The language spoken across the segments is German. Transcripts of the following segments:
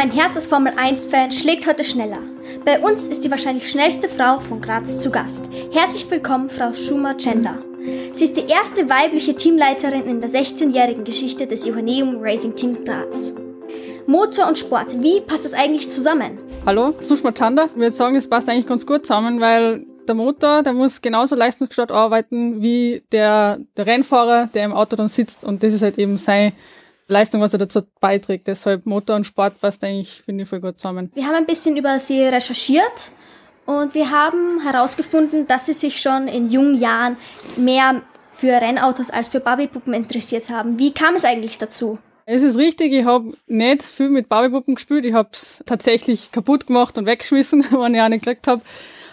Mein Herz als Formel 1-Fan schlägt heute schneller. Bei uns ist die wahrscheinlich schnellste Frau von Graz zu Gast. Herzlich willkommen, Frau Schumer-Gender. Sie ist die erste weibliche Teamleiterin in der 16-jährigen Geschichte des Johanneum Racing Team Graz. Motor und Sport, wie passt das eigentlich zusammen? Hallo, Sushma Chanda. Ich würde sagen, es passt eigentlich ganz gut zusammen, weil der Motor, der muss genauso leistungsgesteuert arbeiten wie der, der Rennfahrer, der im Auto dann sitzt. Und das ist halt eben sein Leistung, was er dazu beiträgt. Deshalb Motor und Sport passt eigentlich, finde ich, voll gut zusammen. Wir haben ein bisschen über sie recherchiert und wir haben herausgefunden, dass sie sich schon in jungen Jahren mehr für Rennautos als für Barbiepuppen interessiert haben. Wie kam es eigentlich dazu? Es ist richtig, ich habe nicht viel mit Barbiepuppen gespielt. Ich habe es tatsächlich kaputt gemacht und weggeschmissen, wenn ich auch nicht gekriegt habe.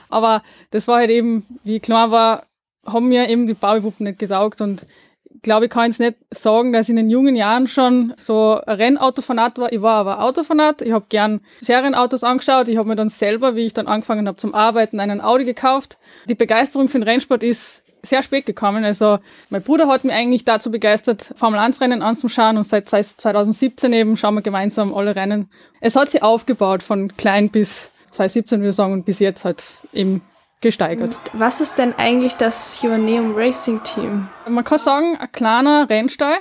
Aber das war halt eben, wie ich klein war, haben mir eben die Barbiepuppen nicht getaugt und glaube, ich kann jetzt nicht sagen, dass ich in den jungen Jahren schon so Rennautofanat war. Ich war aber Autofanat. Ich habe gern Serienautos angeschaut. Ich habe mir dann selber, wie ich dann angefangen habe zum Arbeiten, einen Audi gekauft. Die Begeisterung für den Rennsport ist sehr spät gekommen. Also mein Bruder hat mich eigentlich dazu begeistert, Formel 1 Rennen anzuschauen und seit 2017 eben schauen wir gemeinsam alle Rennen. Es hat sich aufgebaut von klein bis 2017 würde ich sagen und bis jetzt halt eben gesteigert. Was ist denn eigentlich das Joanneum Racing Team? Man kann sagen, ein kleiner Rennstall,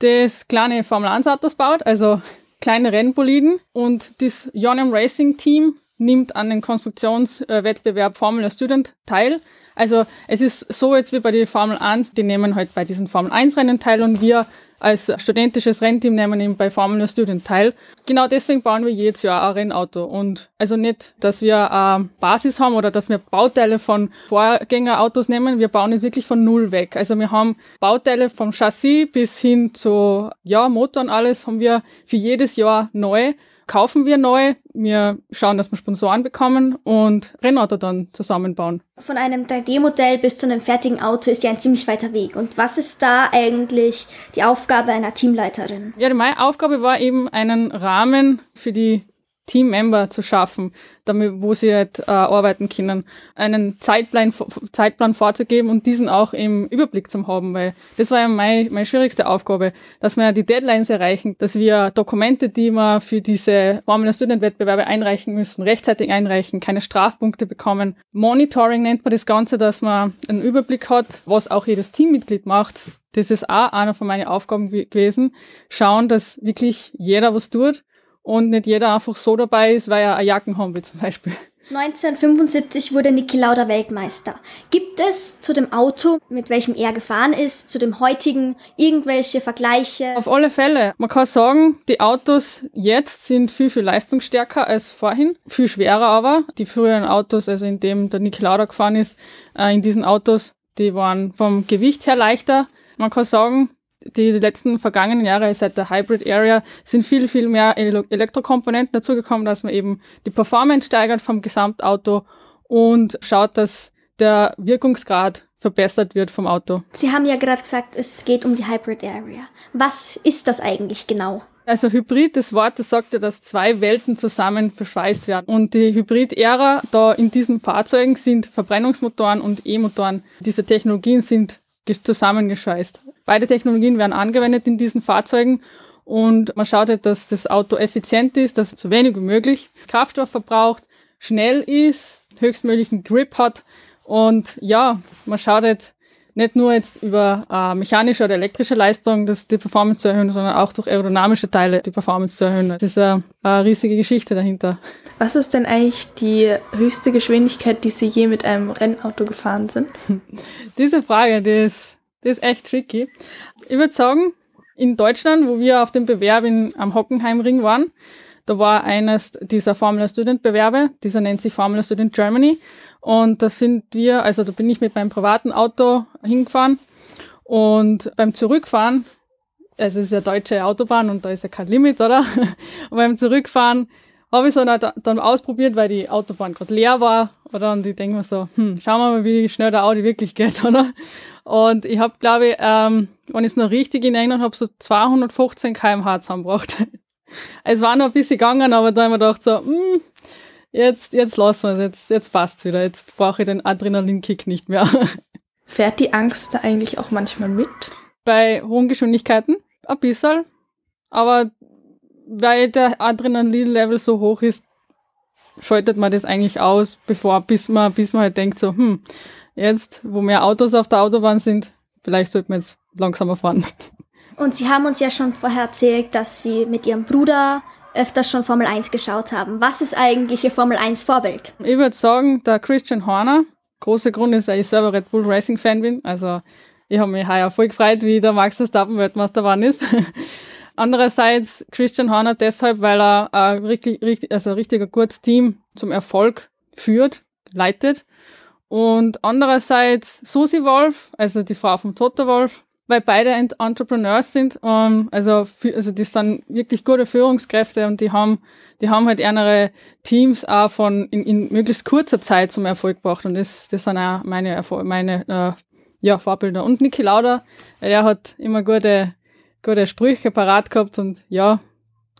das kleine Formel 1 Autos baut, also kleine Rennboliden und das Joanneum Racing Team nimmt an den Konstruktionswettbewerb Formula Student teil. Also es ist so jetzt wie bei den Formel 1, die nehmen halt bei diesen Formel 1 Rennen teil und wir als studentisches Rennteam nehmen eben bei Formula Student teil. Genau deswegen bauen wir jedes Jahr ein Rennauto. Und also nicht, dass wir eine Basis haben oder dass wir Bauteile von Vorgängerautos nehmen. Wir bauen es wirklich von Null weg. Also wir haben Bauteile vom Chassis bis hin zu, ja, Motor und alles haben wir für jedes Jahr neu kaufen wir neu, wir schauen, dass wir Sponsoren bekommen und Rennauto dann zusammenbauen. Von einem 3D-Modell bis zu einem fertigen Auto ist ja ein ziemlich weiter Weg. Und was ist da eigentlich die Aufgabe einer Teamleiterin? Ja, meine Aufgabe war eben, einen Rahmen für die Teammember zu schaffen, damit, wo sie halt äh, arbeiten können, einen Zeitplan, Zeitplan vorzugeben und diesen auch im Überblick zu haben, weil das war ja meine, meine schwierigste Aufgabe, dass wir die Deadlines erreichen, dass wir Dokumente, die wir für diese Formula Student Wettbewerbe einreichen müssen, rechtzeitig einreichen, keine Strafpunkte bekommen. Monitoring nennt man das Ganze, dass man einen Überblick hat, was auch jedes Teammitglied macht. Das ist auch einer von meinen Aufgaben gewesen. Schauen, dass wirklich jeder was tut und nicht jeder einfach so dabei ist, weil er eine Jacken haben will zum Beispiel. 1975 wurde Niki Lauda Weltmeister. Gibt es zu dem Auto, mit welchem er gefahren ist, zu dem heutigen irgendwelche Vergleiche? Auf alle Fälle. Man kann sagen, die Autos jetzt sind viel, viel leistungsstärker als vorhin. Viel schwerer aber. Die früheren Autos, also in dem der Niki Lauda gefahren ist, äh, in diesen Autos, die waren vom Gewicht her leichter. Man kann sagen, die letzten vergangenen Jahre seit der Hybrid Area sind viel, viel mehr Elektrokomponenten dazugekommen, dass man eben die Performance steigert vom Gesamtauto und schaut, dass der Wirkungsgrad verbessert wird vom Auto. Sie haben ja gerade gesagt, es geht um die Hybrid Area. Was ist das eigentlich genau? Also Hybrid, das Wort, das sagt ja, dass zwei Welten zusammen verschweißt werden. Und die Hybrid-Ära, da in diesen Fahrzeugen sind Verbrennungsmotoren und E-Motoren. Diese Technologien sind zusammengeschweißt. Beide Technologien werden angewendet in diesen Fahrzeugen und man schaut halt, dass das Auto effizient ist, dass es so wenig wie möglich Kraftstoff verbraucht, schnell ist, höchstmöglichen Grip hat und ja, man schaut halt nicht nur jetzt über äh, mechanische oder elektrische Leistung, das die Performance zu erhöhen, sondern auch durch aerodynamische Teile die Performance zu erhöhen. Das ist eine, eine riesige Geschichte dahinter. Was ist denn eigentlich die höchste Geschwindigkeit, die Sie je mit einem Rennauto gefahren sind? Diese Frage, die ist das ist echt tricky. Ich würde sagen, in Deutschland, wo wir auf dem Bewerb in, am Hockenheimring waren, da war eines dieser Formula Student Bewerbe, dieser nennt sich Formula Student Germany. Und da sind wir, also da bin ich mit meinem privaten Auto hingefahren. Und beim Zurückfahren, also es ist ja deutsche Autobahn und da ist ja kein Limit, oder? Und beim Zurückfahren habe ich so dann ausprobiert, weil die Autobahn gerade leer war. Oder? Und ich denke mir so, hm, schauen wir mal, wie schnell der Audi wirklich geht, oder? Und ich habe, glaube ich, ähm, wenn ich es noch richtig in Erinnerung habe, so 215 km/h zusammengebracht. es war noch ein bisschen gegangen, aber da habe ich mir gedacht, so, hm, jetzt, jetzt lassen wir es, jetzt, jetzt passt es wieder. Jetzt brauche ich den Adrenalinkick nicht mehr. Fährt die Angst da eigentlich auch manchmal mit? Bei hohen Geschwindigkeiten? Ein bisschen. Aber weil der Adrenalin-Level so hoch ist, schaltet man das eigentlich aus, bevor, bis man, bis man halt denkt so, hm, jetzt, wo mehr Autos auf der Autobahn sind, vielleicht sollte man jetzt langsamer fahren. Und Sie haben uns ja schon vorher erzählt, dass Sie mit Ihrem Bruder öfters schon Formel 1 geschaut haben. Was ist eigentlich Ihr Formel 1 Vorbild? Ich würde sagen, der Christian Horner. Großer Grund ist, weil ich selber Red Bull Racing Fan bin. Also ich habe mich heuer voll gefreut, wie der Max Verstappen Weltmeister geworden ist. Andererseits Christian Horner deshalb, weil er ein richtig, richtig, also ein richtiger gutes Team zum Erfolg führt, leitet. Und andererseits Susi Wolf, also die Frau vom Toto Wolf, weil beide Entrepreneurs sind. Um, also, also die sind wirklich gute Führungskräfte und die haben, die haben halt ihre Teams auch von in, in möglichst kurzer Zeit zum Erfolg gebracht. Und das, das sind auch meine, Erfol meine äh, ja, Vorbilder. Und Niki Lauda, er hat immer gute, gute Sprüche parat gehabt und ja,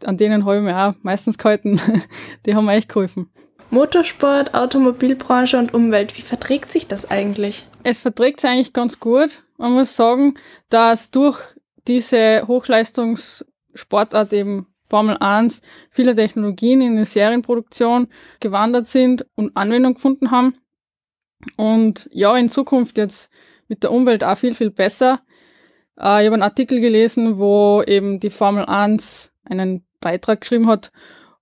an denen habe ich mir auch meistens gehalten. die haben mir echt geholfen. Motorsport, Automobilbranche und Umwelt, wie verträgt sich das eigentlich? Es verträgt sich eigentlich ganz gut. Man muss sagen, dass durch diese Hochleistungssportart eben Formel 1 viele Technologien in die Serienproduktion gewandert sind und Anwendung gefunden haben. Und ja, in Zukunft jetzt mit der Umwelt auch viel, viel besser. Äh, ich habe einen Artikel gelesen, wo eben die Formel 1 einen Beitrag geschrieben hat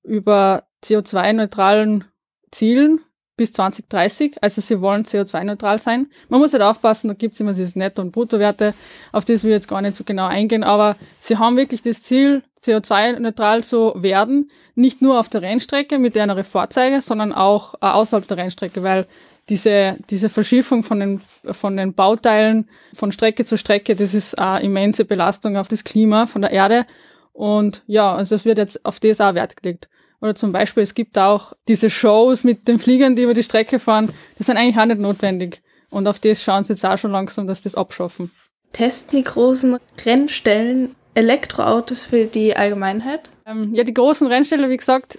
über CO2-neutralen Zielen bis 2030. Also sie wollen CO2-neutral sein. Man muss halt aufpassen, da gibt es immer diese Netto- und Bruttowerte, auf das will ich jetzt gar nicht so genau eingehen, aber sie haben wirklich das Ziel, CO2-neutral zu werden, nicht nur auf der Rennstrecke mit deren Fahrzeuge, sondern auch äh, außerhalb der Rennstrecke, weil diese, diese Verschiffung von den, von den Bauteilen von Strecke zu Strecke, das ist eine immense Belastung auf das Klima von der Erde. Und ja, also es wird jetzt auf das auch Wert gelegt. Oder zum Beispiel, es gibt auch diese Shows mit den Fliegern, die über die Strecke fahren. Das sind eigentlich auch nicht notwendig. Und auf das schauen sie jetzt auch schon langsam, dass das abschaffen. Testen die großen Rennstellen Elektroautos für die Allgemeinheit? Ähm, ja, die großen Rennstellen, wie gesagt,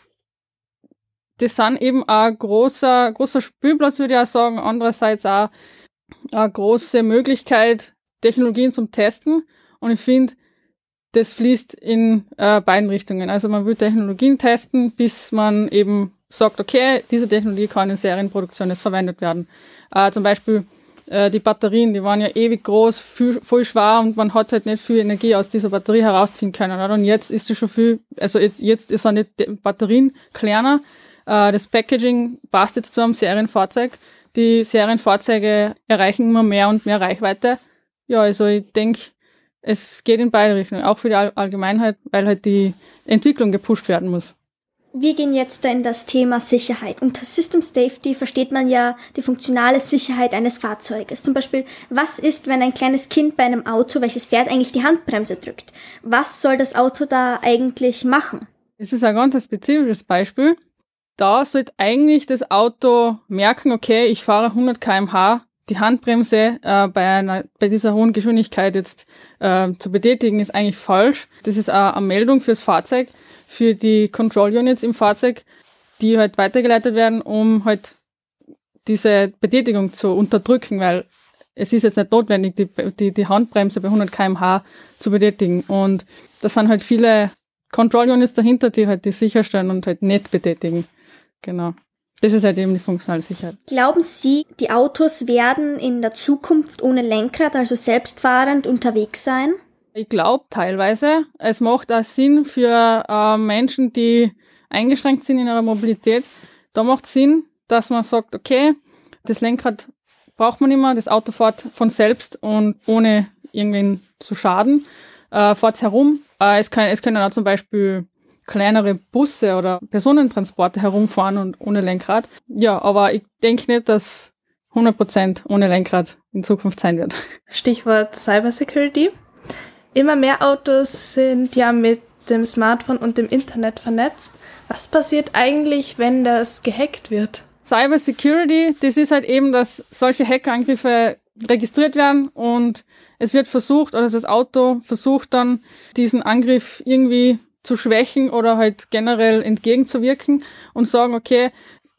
das sind eben ein großer, großer Spielplatz, würde ich auch sagen. Andererseits auch eine große Möglichkeit, Technologien zum Testen. Und ich finde, das fließt in äh, beiden Richtungen. Also man will Technologien testen, bis man eben sagt, okay, diese Technologie kann in Serienproduktion jetzt verwendet werden. Äh, zum Beispiel äh, die Batterien, die waren ja ewig groß, viel, voll schwer und man hat halt nicht viel Energie aus dieser Batterie herausziehen können. Oder? Und jetzt ist sie schon viel, also jetzt, jetzt auch die Batterien kleiner. Äh, das Packaging passt jetzt zu einem Serienfahrzeug. Die Serienfahrzeuge erreichen immer mehr und mehr Reichweite. Ja, also ich denke, es geht in beide Richtungen, auch für die Allgemeinheit, weil halt die Entwicklung gepusht werden muss. Wir gehen jetzt in das Thema Sicherheit. Unter System Safety versteht man ja die funktionale Sicherheit eines Fahrzeuges. Zum Beispiel, was ist, wenn ein kleines Kind bei einem Auto, welches fährt, eigentlich die Handbremse drückt? Was soll das Auto da eigentlich machen? Es ist ein ganz spezifisches Beispiel. Da sollte eigentlich das Auto merken, okay, ich fahre 100 kmh die Handbremse äh, bei, einer, bei dieser hohen Geschwindigkeit jetzt äh, zu betätigen, ist eigentlich falsch. Das ist eine, eine Meldung fürs Fahrzeug, für die Control Units im Fahrzeug, die halt weitergeleitet werden, um halt diese Betätigung zu unterdrücken, weil es ist jetzt nicht notwendig, die, die, die Handbremse bei 100 kmh zu betätigen. Und da sind halt viele Control Units dahinter, die halt die sicherstellen und halt nicht betätigen. Genau. Das ist halt eben die funktionale Sicherheit. Glauben Sie, die Autos werden in der Zukunft ohne Lenkrad, also selbstfahrend unterwegs sein? Ich glaube teilweise. Es macht auch Sinn für äh, Menschen, die eingeschränkt sind in ihrer Mobilität. Da macht Sinn, dass man sagt, okay, das Lenkrad braucht man immer, das Auto fährt von selbst und ohne irgendwen zu schaden, äh, fährt herum. Äh, es, kann, es können auch zum Beispiel kleinere Busse oder Personentransporte herumfahren und ohne Lenkrad. Ja, aber ich denke nicht, dass 100% ohne Lenkrad in Zukunft sein wird. Stichwort Cybersecurity. Immer mehr Autos sind ja mit dem Smartphone und dem Internet vernetzt. Was passiert eigentlich, wenn das gehackt wird? Cybersecurity, das ist halt eben, dass solche Hackerangriffe registriert werden und es wird versucht, oder das Auto versucht dann, diesen Angriff irgendwie zu schwächen oder halt generell entgegenzuwirken und sagen, okay,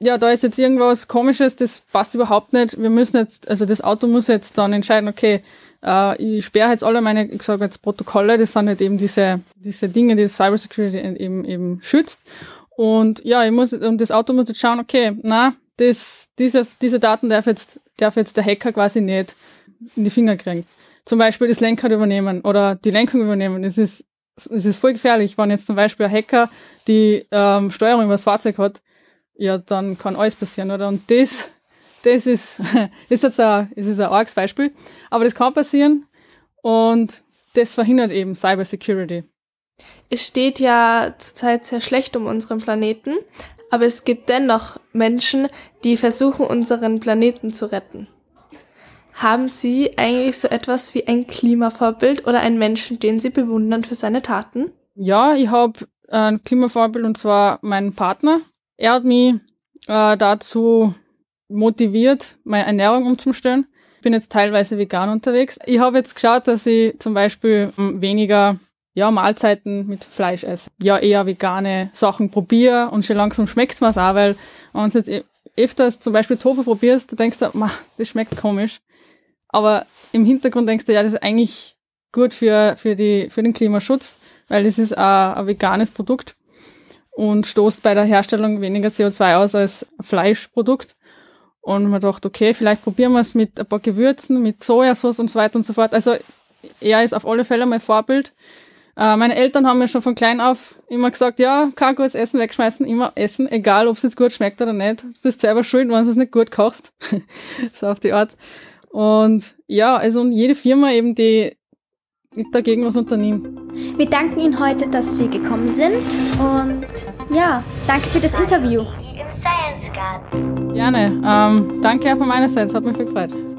ja, da ist jetzt irgendwas komisches, das passt überhaupt nicht. Wir müssen jetzt, also das Auto muss jetzt dann entscheiden, okay, äh, ich sperre jetzt alle meine, ich sage jetzt Protokolle, das sind halt eben diese, diese Dinge, die Cybersecurity eben, eben schützt. Und ja, ich muss, und das Auto muss jetzt schauen, okay, na, das, dieses, diese Daten darf jetzt, darf jetzt der Hacker quasi nicht in die Finger kriegen. Zum Beispiel das Lenkrad übernehmen oder die Lenkung übernehmen. Das ist, das ist voll gefährlich. Wenn jetzt zum Beispiel ein Hacker die ähm, Steuerung über das Fahrzeug hat, ja, dann kann alles passieren, oder? Und das, das ist, ist jetzt ein, ist ein arges Beispiel. Aber das kann passieren und das verhindert eben Cybersecurity. Es steht ja zurzeit sehr schlecht um unseren Planeten, aber es gibt dennoch Menschen, die versuchen, unseren Planeten zu retten. Haben Sie eigentlich so etwas wie ein Klimavorbild oder einen Menschen, den Sie bewundern für seine Taten? Ja, ich habe ein Klimavorbild und zwar meinen Partner. Er hat mich äh, dazu motiviert, meine Ernährung umzustellen. Ich bin jetzt teilweise vegan unterwegs. Ich habe jetzt geschaut, dass ich zum Beispiel hm, weniger ja, Mahlzeiten mit Fleisch esse. Ja, eher vegane Sachen probiere und schon langsam schmeckt es mir auch, weil wenn du jetzt e-, öfters zum Beispiel Tofu probierst, du denkst das schmeckt komisch. Aber im Hintergrund denkst du, ja, das ist eigentlich gut für, für, die, für den Klimaschutz, weil das ist ein, ein veganes Produkt und stoßt bei der Herstellung weniger CO2 aus als Fleischprodukt. Und man dachte, okay, vielleicht probieren wir es mit ein paar Gewürzen, mit Sojasauce und so weiter und so fort. Also er ist auf alle Fälle mein Vorbild. Äh, meine Eltern haben mir schon von klein auf immer gesagt, ja, kein gutes Essen wegschmeißen, immer essen, egal ob es jetzt gut schmeckt oder nicht. Du bist selber schuld, wenn du es nicht gut kochst. so auf die Art. Und ja, also jede Firma eben, die dagegen was unternimmt. Wir danken Ihnen heute, dass Sie gekommen sind und ja, danke für das Interview. Gerne. Ähm, danke auch von meiner Seite, es hat mich viel gefreut.